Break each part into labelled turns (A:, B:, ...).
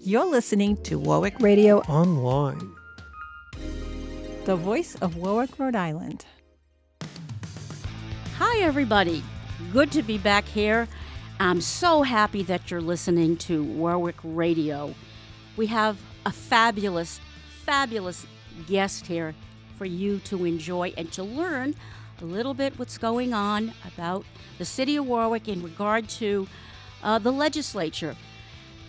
A: You're listening to Warwick
B: Radio
C: Online.
A: the voice of Warwick, Rhode Island.
D: Hi, everybody. Good to be back here. I'm so happy that you're listening to Warwick Radio. We have a fabulous, fabulous guest here for you to enjoy and to learn a little bit what's going on about the city of Warwick in regard to uh, the legislature.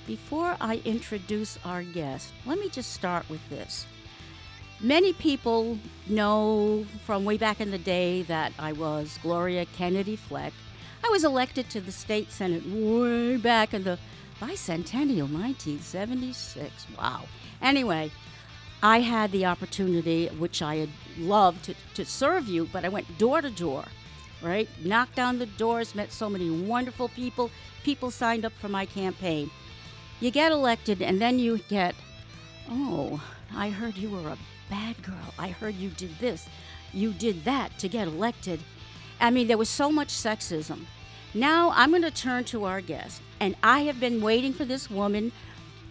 D: Before I introduce our guest, let me just start with this. Many people know from way back in the day that I was Gloria Kennedy Fleck. I was elected to the state senate way back in the bicentennial 1976. Wow. Anyway, I had the opportunity, which I had loved, to, to serve you, but I went door to door, right? Knocked on the doors, met so many wonderful people. People signed up for my campaign. You get elected, and then you get, oh, I heard you were a bad girl. I heard you did this. You did that to get elected. I mean, there was so much sexism. Now I'm going to turn to our guest, and I have been waiting for this woman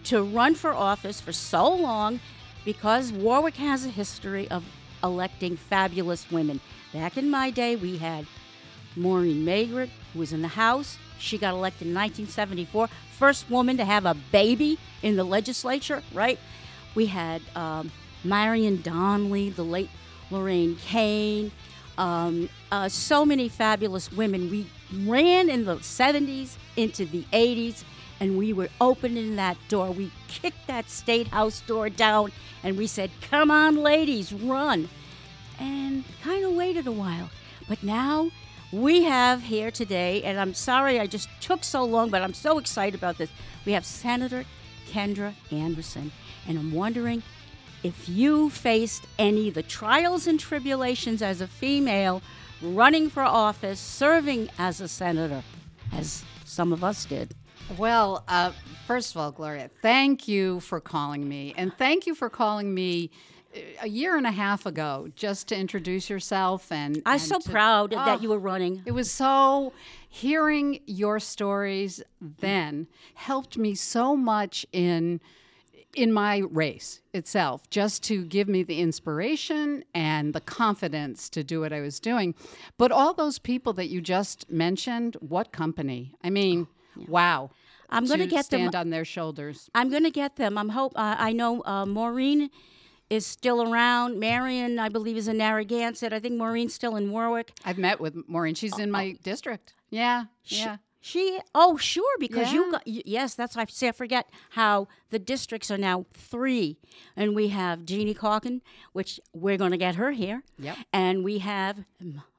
D: to run for office for so long because Warwick has a history of electing fabulous women. Back in my day, we had Maureen Maigret, who was in the House. She got elected in 1974, first woman to have a baby in the legislature, right? We had um, Marion Donnelly, the late Lorraine Kane, um, uh, so many fabulous women. We ran in the 70s into the 80s, and we were opening that door. We kicked that state house door down, and we said, Come on, ladies, run. And kind of waited a while. But now we have here today, and I'm sorry I just took so long, but I'm so excited about this. We have Senator Kendra Anderson, and I'm wondering if you faced any the trials and tribulations as a female running for office, serving as a senator, as some of us did.
B: Well, uh, first of all, Gloria, thank you for calling me. And thank you for calling me a year and a half ago just to introduce yourself. And
D: I'm
B: and
D: so
B: to-
D: proud that
B: Oh,
D: you were running.
B: It was so, hearing your stories then helped me so much in in my race itself just to give me the inspiration and the confidence to do what I was doing but all those people that you just mentioned what company I mean wow
D: I'm going to get them.
B: on their shoulders
D: I'm going to get them. I'm hope. Uh, I know uh, Maureen is still around. Marion, I believe, is in Narragansett. I think Maureen's still in Warwick.
B: I've met with Maureen she's in my oh. district yeah yeah
D: She, oh, sure, because
B: Yeah.
D: you got, yes, that's, I say, I forget how the districts are now three. And we have Jeannie Calkin, which we're going to get her here.
B: Yep.
D: And we have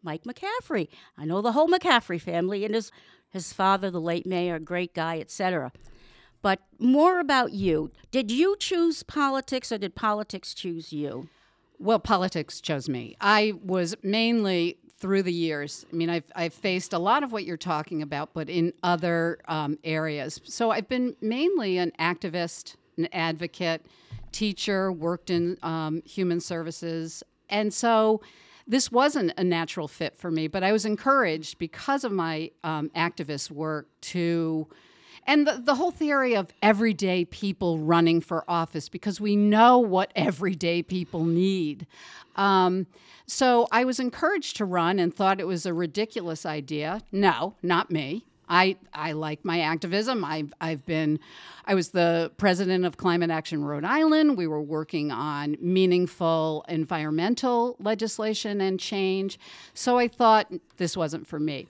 D: Mike McCaffrey. I know the whole McCaffrey family and his, his father, the late mayor, great guy, etc. But more about you. Did you choose politics or did politics choose you?
B: Well, politics chose me. I was mainly through the years. I mean, I've, I've faced a lot of what you're talking about, but in other um, areas. So I've been mainly an activist, an advocate, teacher, worked in um, human services. And so this wasn't a natural fit for me, but I was encouraged because of my um, activist work to and the, the whole theory of everyday people running for office because we know what everyday people need. Um, so I was encouraged to run and thought it was a ridiculous idea. No, not me. I, I like my activism. I've, I've been, I was the president of Climate Action Rhode Island. We were working on meaningful environmental legislation and change. So I thought this wasn't for me.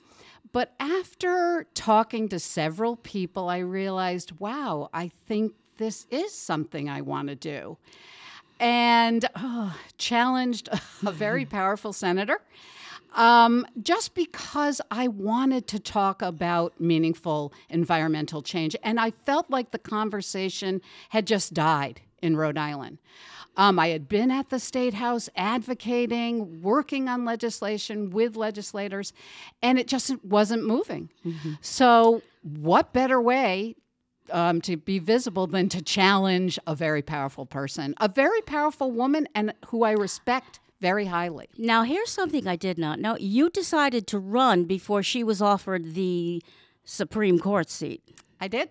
B: But after talking to several people, I realized, wow, I think this is something I want to do. And oh, challenged a very powerful senator um, just because I wanted to talk about meaningful environmental change. And I felt like the conversation had just died in Rhode Island. Um, I had been at the State House advocating, working on legislation with legislators, and it just wasn't moving. So, what better way um, to be visible than to challenge a very powerful person, a very powerful woman, and who I respect very highly?
D: Now, here's something I did not know. You decided to run before she was offered the Supreme Court seat.
B: I did.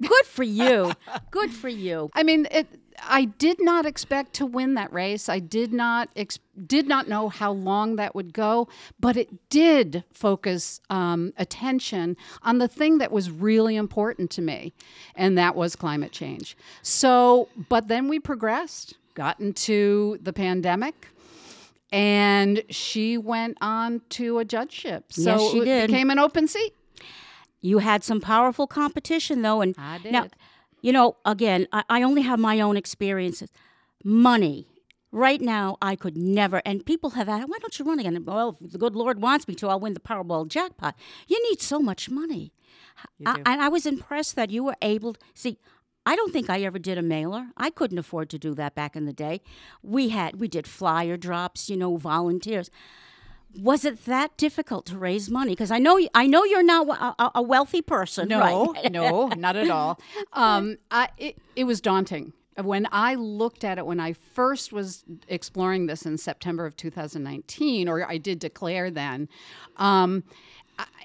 D: Good for you. Good for you.
B: I mean, it, I did not expect to win that race. I did not ex- did not know how long that would go, but it did focus um, attention on the thing that was really important to me, and that was climate change. So, but then we progressed, got into the pandemic. And she went on to a judgeship. So
D: Yes, she
B: it
D: did.
B: became an open seat.
D: You had some powerful competition, though, and
B: I
D: now,
B: did.
D: You know, again, I, I only have my own experiences. Money. Right now, I could never. And people have asked, "Why don't you run again?" Well, if the good Lord wants me to, I'll win the Powerball jackpot. You need so much money. I, and I was impressed that you were able. To, see, I don't think I ever did a mailer. I couldn't afford to do that back in the day. We had we did flyer drops, you know, volunteers. Was it that difficult to raise money? Because I know I know you're not a, a- wealthy person.
B: No,
D: right?
B: no, not at all. Um, I, it, it was daunting. When I looked at it, when I first was exploring this in September of 2019, or I did declare then, um,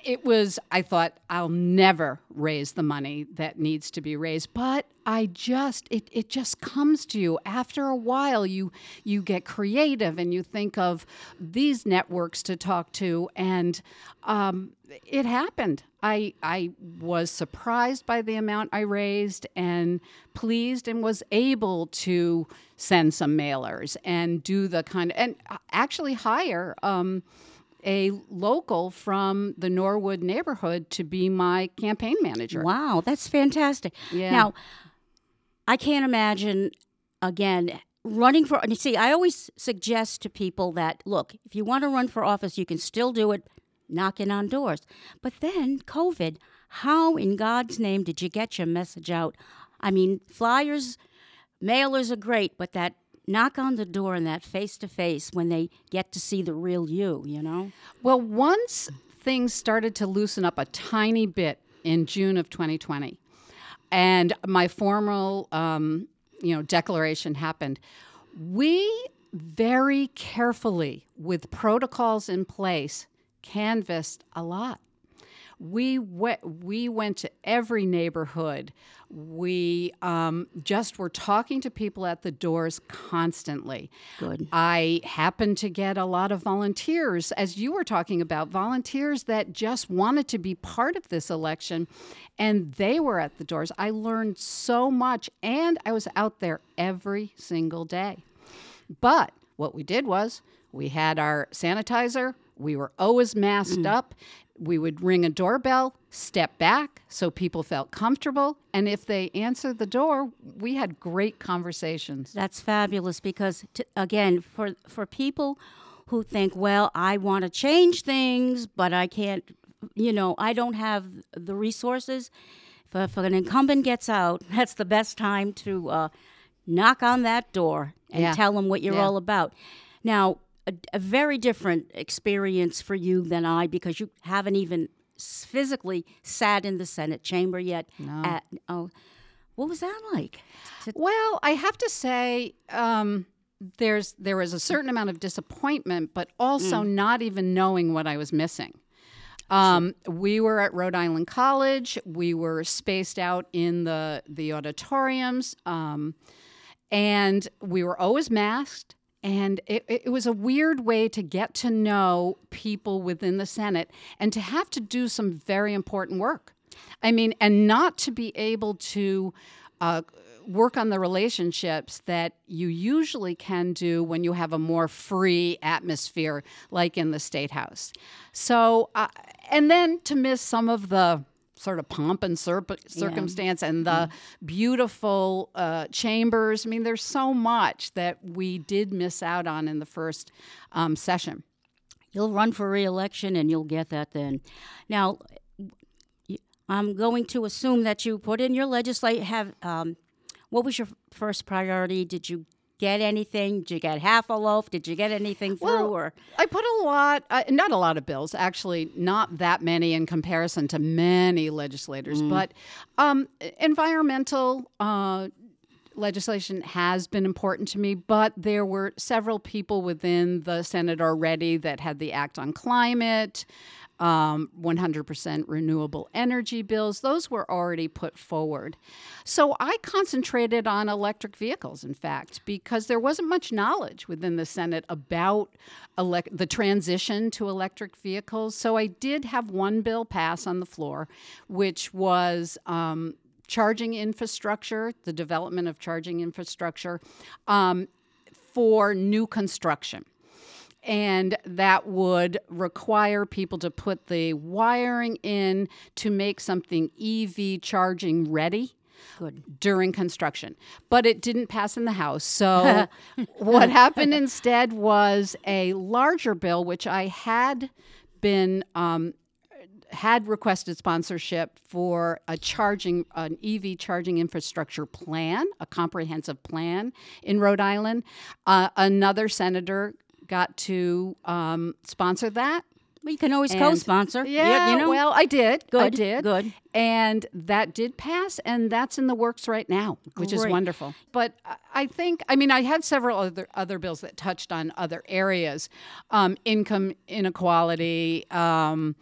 B: it was, I thought, I'll never raise the money that needs to be raised. But I just, it, it just comes to you. After a while, you, you get creative and you think of these networks to talk to. And um, it happened. I, I was surprised by the amount I raised and pleased and was able to send some mailers and do the kind of, and actually hire um, a local from the Norwood neighborhood to be my campaign manager.
D: Wow, that's fantastic.
B: Yeah.
D: Now, I can't imagine again running for. You see, I always suggest to people that look, if you want to run for office, you can still do it knocking on doors. But then COVID, how in God's name did you get your message out? I mean, flyers, mailers are great, but that knock on the door and that face to face when they get to see the real you, you know?
B: Well, once things started to loosen up a tiny bit in June of 2020, and my formal, um, you know, declaration happened, we very carefully, with protocols in place, canvassed a lot. We went, we went to every neighborhood. We um, just were talking to people at the doors constantly.
D: Good.
B: I happened to get a lot of volunteers, as you were talking about, volunteers that just wanted to be part of this election, and they were at the doors. I learned so much, and I was out there every single day. But what we did was we had our sanitizer, we were always masked up. We would ring a doorbell, step back so people felt comfortable, and if they answered the door, we had great conversations.
D: That's fabulous because, t- again, for for people who think, well, I want to change things, but I can't, you know, I don't have the resources. If, if an incumbent gets out, that's the best time to uh, knock on that door and
B: Yeah.
D: tell them what you're
B: Yeah.
D: all about. Now, a, a very different experience for you than I because you haven't even physically sat in the Senate chamber yet.
B: No.
D: At, oh, what was that like?
B: Well, I have to say, um, there's there was a certain amount of disappointment, but also not even knowing what I was missing. Um, we were at Rhode Island College. We were spaced out in the the auditoriums, um, and we were always masked. And it, it was a weird way to get to know people within the Senate and to have to do some very important work. I mean, and not to be able to uh, work on the relationships that you usually can do when you have a more free atmosphere, like in the State House. So, uh, and then to miss some of the sort of pomp and cirp- circumstance and the beautiful uh, chambers. I mean, there's so much that we did miss out on in the first um, session.
D: You'll run for reelection and you'll get that then. Now, I'm going to assume that you put in your legislate have um, what was your first priority? Did you get anything? Did you get half a loaf? Did you get anything through
B: Well,
D: or
B: I put a lot, uh, not a lot of bills, actually, not that many in comparison to many legislators, but um, environmental uh, legislation has been important to me, but there were several people within the Senate already that had the Act on Climate. Um, 100% renewable energy bills. Those were already put forward. So I concentrated on electric vehicles, in fact, because there wasn't much knowledge within the Senate about the transition to electric vehicles. So I did have one bill pass on the floor, which was. Um, charging infrastructure, the development of charging infrastructure um, for new construction and that would require people to put the wiring in to make something EV charging ready.
D: Good.
B: During construction, but it didn't pass in the House. So, what happened instead was a larger bill, which I had been um, had requested sponsorship for a charging an EV charging infrastructure plan, a comprehensive plan in Rhode Island. Uh, another senator got to um, sponsor that.
D: Well, you can always
B: And-
D: co-sponsor.
B: Yeah,
D: you, know.
B: well, I did.
D: Good.
B: I did.
D: good.
B: And that did pass, and that's in the works right now, which is wonderful. But I- I think, I mean, I had several other other bills that touched on other areas, um, income inequality. Um,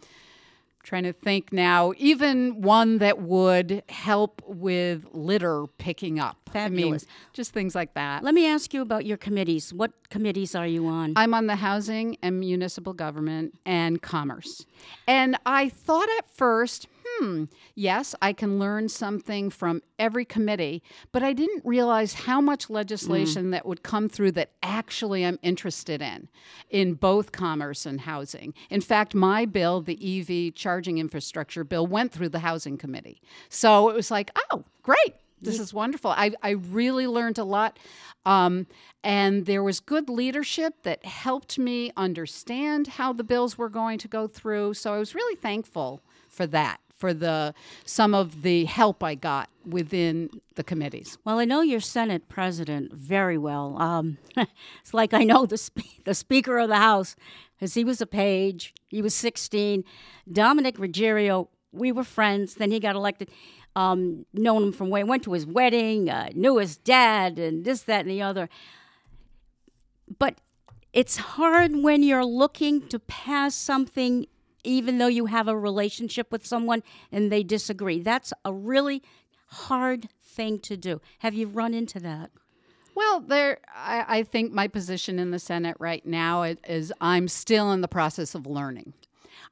B: trying to think now, even one that would help with litter picking up.
D: Fabulous.
B: I mean, just things like that.
D: Let me ask you about your committees. What committees are you on?
B: I'm on the housing and municipal government and commerce. And I thought at first, hmm, yes, I can learn something from every committee, but I didn't realize how much legislation that would come through that actually I'm interested in, in both commerce and housing. In fact, my bill, the EV charging infrastructure bill, went through the housing committee. So it was like, oh, great. This is wonderful. I, I really learned a lot. Um, and there was good leadership that helped me understand how the bills were going to go through. So I was really thankful for that, for the some of the help I got within the committees.
D: Well, I know your Senate president very well. Um, it's like I know the spe- the Speaker of the House, because he was a page. He was 16. Dominick Ruggerio, we were friends. Then he got elected. Um, known him from way went to his wedding, uh, knew his dad, and this, that, and the other. But it's hard when you're looking to pass something, even though you have a relationship with someone and they disagree. That's a really hard thing to do. Have you run into that?
B: Well, there, I, I think my position in the Senate right now is I'm still in the process of learning.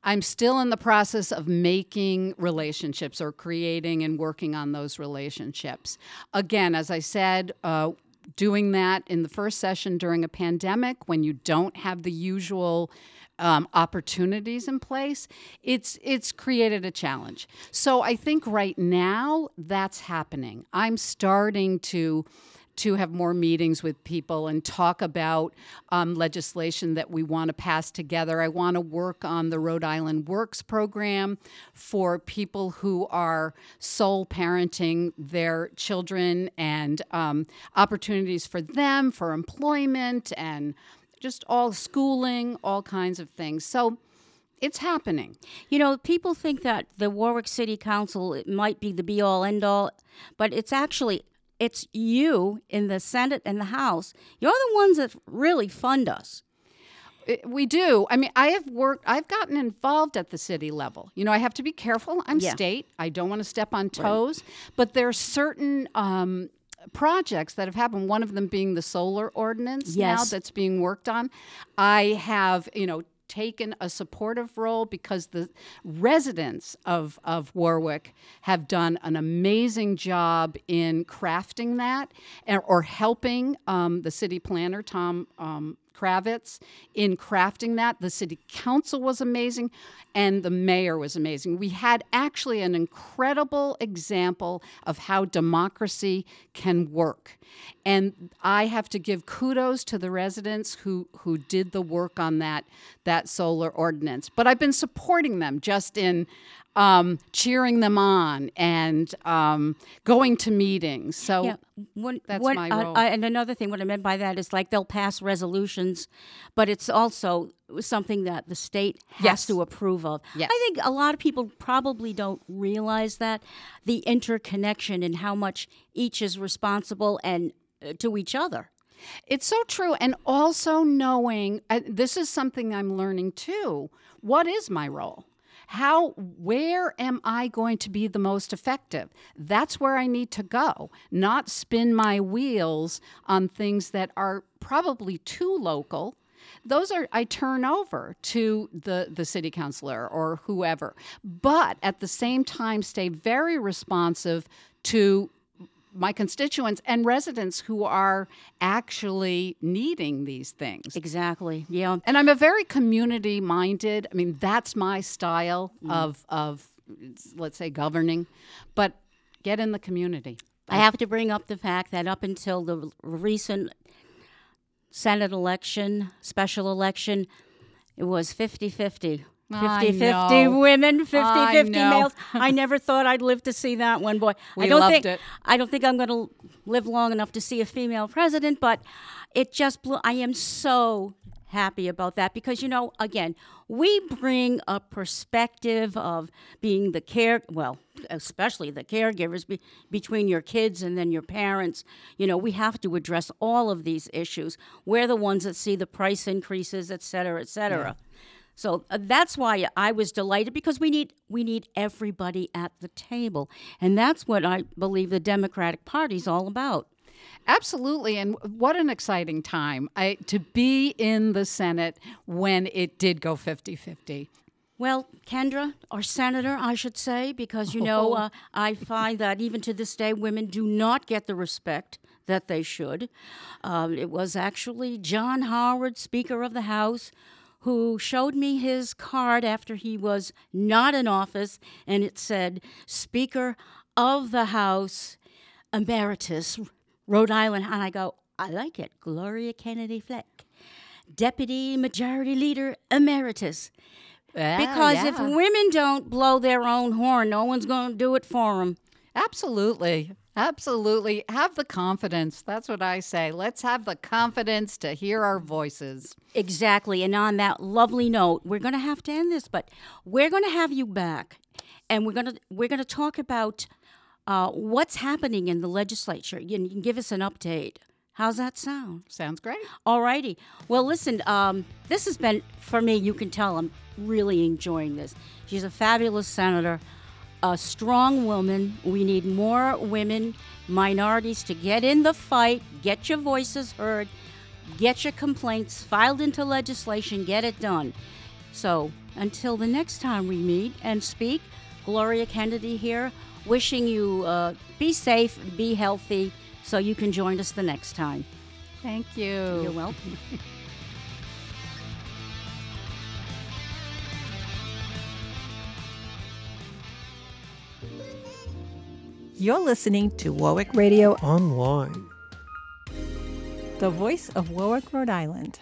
B: I'm still in the process of making relationships or creating and working on those relationships. Again, as I said, uh, doing that in the first session during a pandemic when you don't have the usual um, opportunities in place, it's it's created a challenge. So I think right now that's happening. I'm starting to to have more meetings with people and talk about um, legislation that we want to pass together. I want to work on the Rhode Island Works program for people who are sole parenting their children and um, opportunities for them for employment and just all schooling, all kinds of things. So it's happening.
D: You know, people think that the Warwick City Council it might be the be all end all, but it's actually it's you in the Senate and the House. You're the ones that really fund us.
B: It- we do. I mean, I have worked, I've gotten involved at the city level. You know, I have to be careful. I'm
D: Yeah.
B: state. I don't want to step on toes, but there are certain um, projects that have happened. One of them being the solar ordinance now that's being worked on. I have, you know, taken a supportive role because the residents of, of Warwick have done an amazing job in crafting that or helping um, the city planner, Tom um, Kravitz, in crafting that. The city council was amazing and the mayor was amazing. We had actually an incredible example of how democracy can work. And I have to give kudos to the residents who, who did the work on that, that solar ordinance. But I've been supporting them just in um, cheering them on and um, going to meetings. So
D: Yeah, one,
B: that's my role.
D: uh, and another thing, what I meant by that is like they'll pass resolutions, but it's also something that the state has
B: Yes.
D: to approve of.
B: Yes.
D: I think a lot of people probably don't realize that the interconnection and how much each is responsible and uh, to each other.
B: It's so true. And also knowing uh, this is something I'm learning too. What is my role? How where am I going to be the most effective? That's where I need to go, not spin my wheels on things that are probably too local those are I turn over to the the city councilor or whoever. But at the same time stay very responsive to my constituents and residents who are actually needing these things.
D: Exactly. Yeah.
B: And I'm a very community minded. I mean, that's my style
D: Mm.
B: of of let's say governing, but get in the community.
D: I have to bring up the fact that up until the recent Senate election, special election, it was 50 50. 50
B: I
D: 50 women, 50
B: I
D: 50
B: know.
D: males. I never thought I'd live to see that one, boy. I
B: We
D: don't
B: loved
D: think
B: it.
D: I don't think I'm going to live long enough to see a female president, but it just blew I am so happy about that because you know, again, we bring a perspective of being the care well, especially the caregivers be, between your kids and then your parents. You know, we have to address all of these issues. We're the ones that see the price increases, et cetera, et cetera. So uh, that's why I was delighted because we need we need everybody at the table, and that's what I believe the Democratic Party's all about.
B: Absolutely, and what an exciting time I, to be in the Senate when it did go 50-50.
D: Well, Kendra, or Senator, I should say, because you know,
B: Oh.
D: uh, I find that even to this day, women do not get the respect that they should. Um, it was actually John Harwood, Speaker of the House, who showed me his card after he was not in office, and it said, Speaker of the House, Emeritus, Rhode Island. And I go, I like it. Gloria Kennedy Fleck, Deputy Majority Leader Emeritus. Because if women don't blow their own horn, no one's going to do it for them.
B: Absolutely. Absolutely. Have the confidence. That's what I say. Let's have the confidence to hear our voices.
D: Exactly. And on that lovely note, we're going to have to end this, but we're going to have you back, and we're going to we're going to talk about uh, what's happening in the legislature. You, you can give us an update. How's that sound?
B: Sounds great.
D: All righty. Well, listen, um, this has been, for me, you can tell I'm really enjoying this. She's a fabulous senator, a strong woman. We need more women, minorities to get in the fight, get your voices heard, get your complaints filed into legislation, get it done. So until the next time we meet and speak, Gloria Kennedy here, wishing you uh, be safe, be healthy, so you can join us the next time.
B: Thank you.
D: You're welcome.
A: You're listening to Warwick Radio,
C: online.
A: the voice of Warwick, Rhode Island.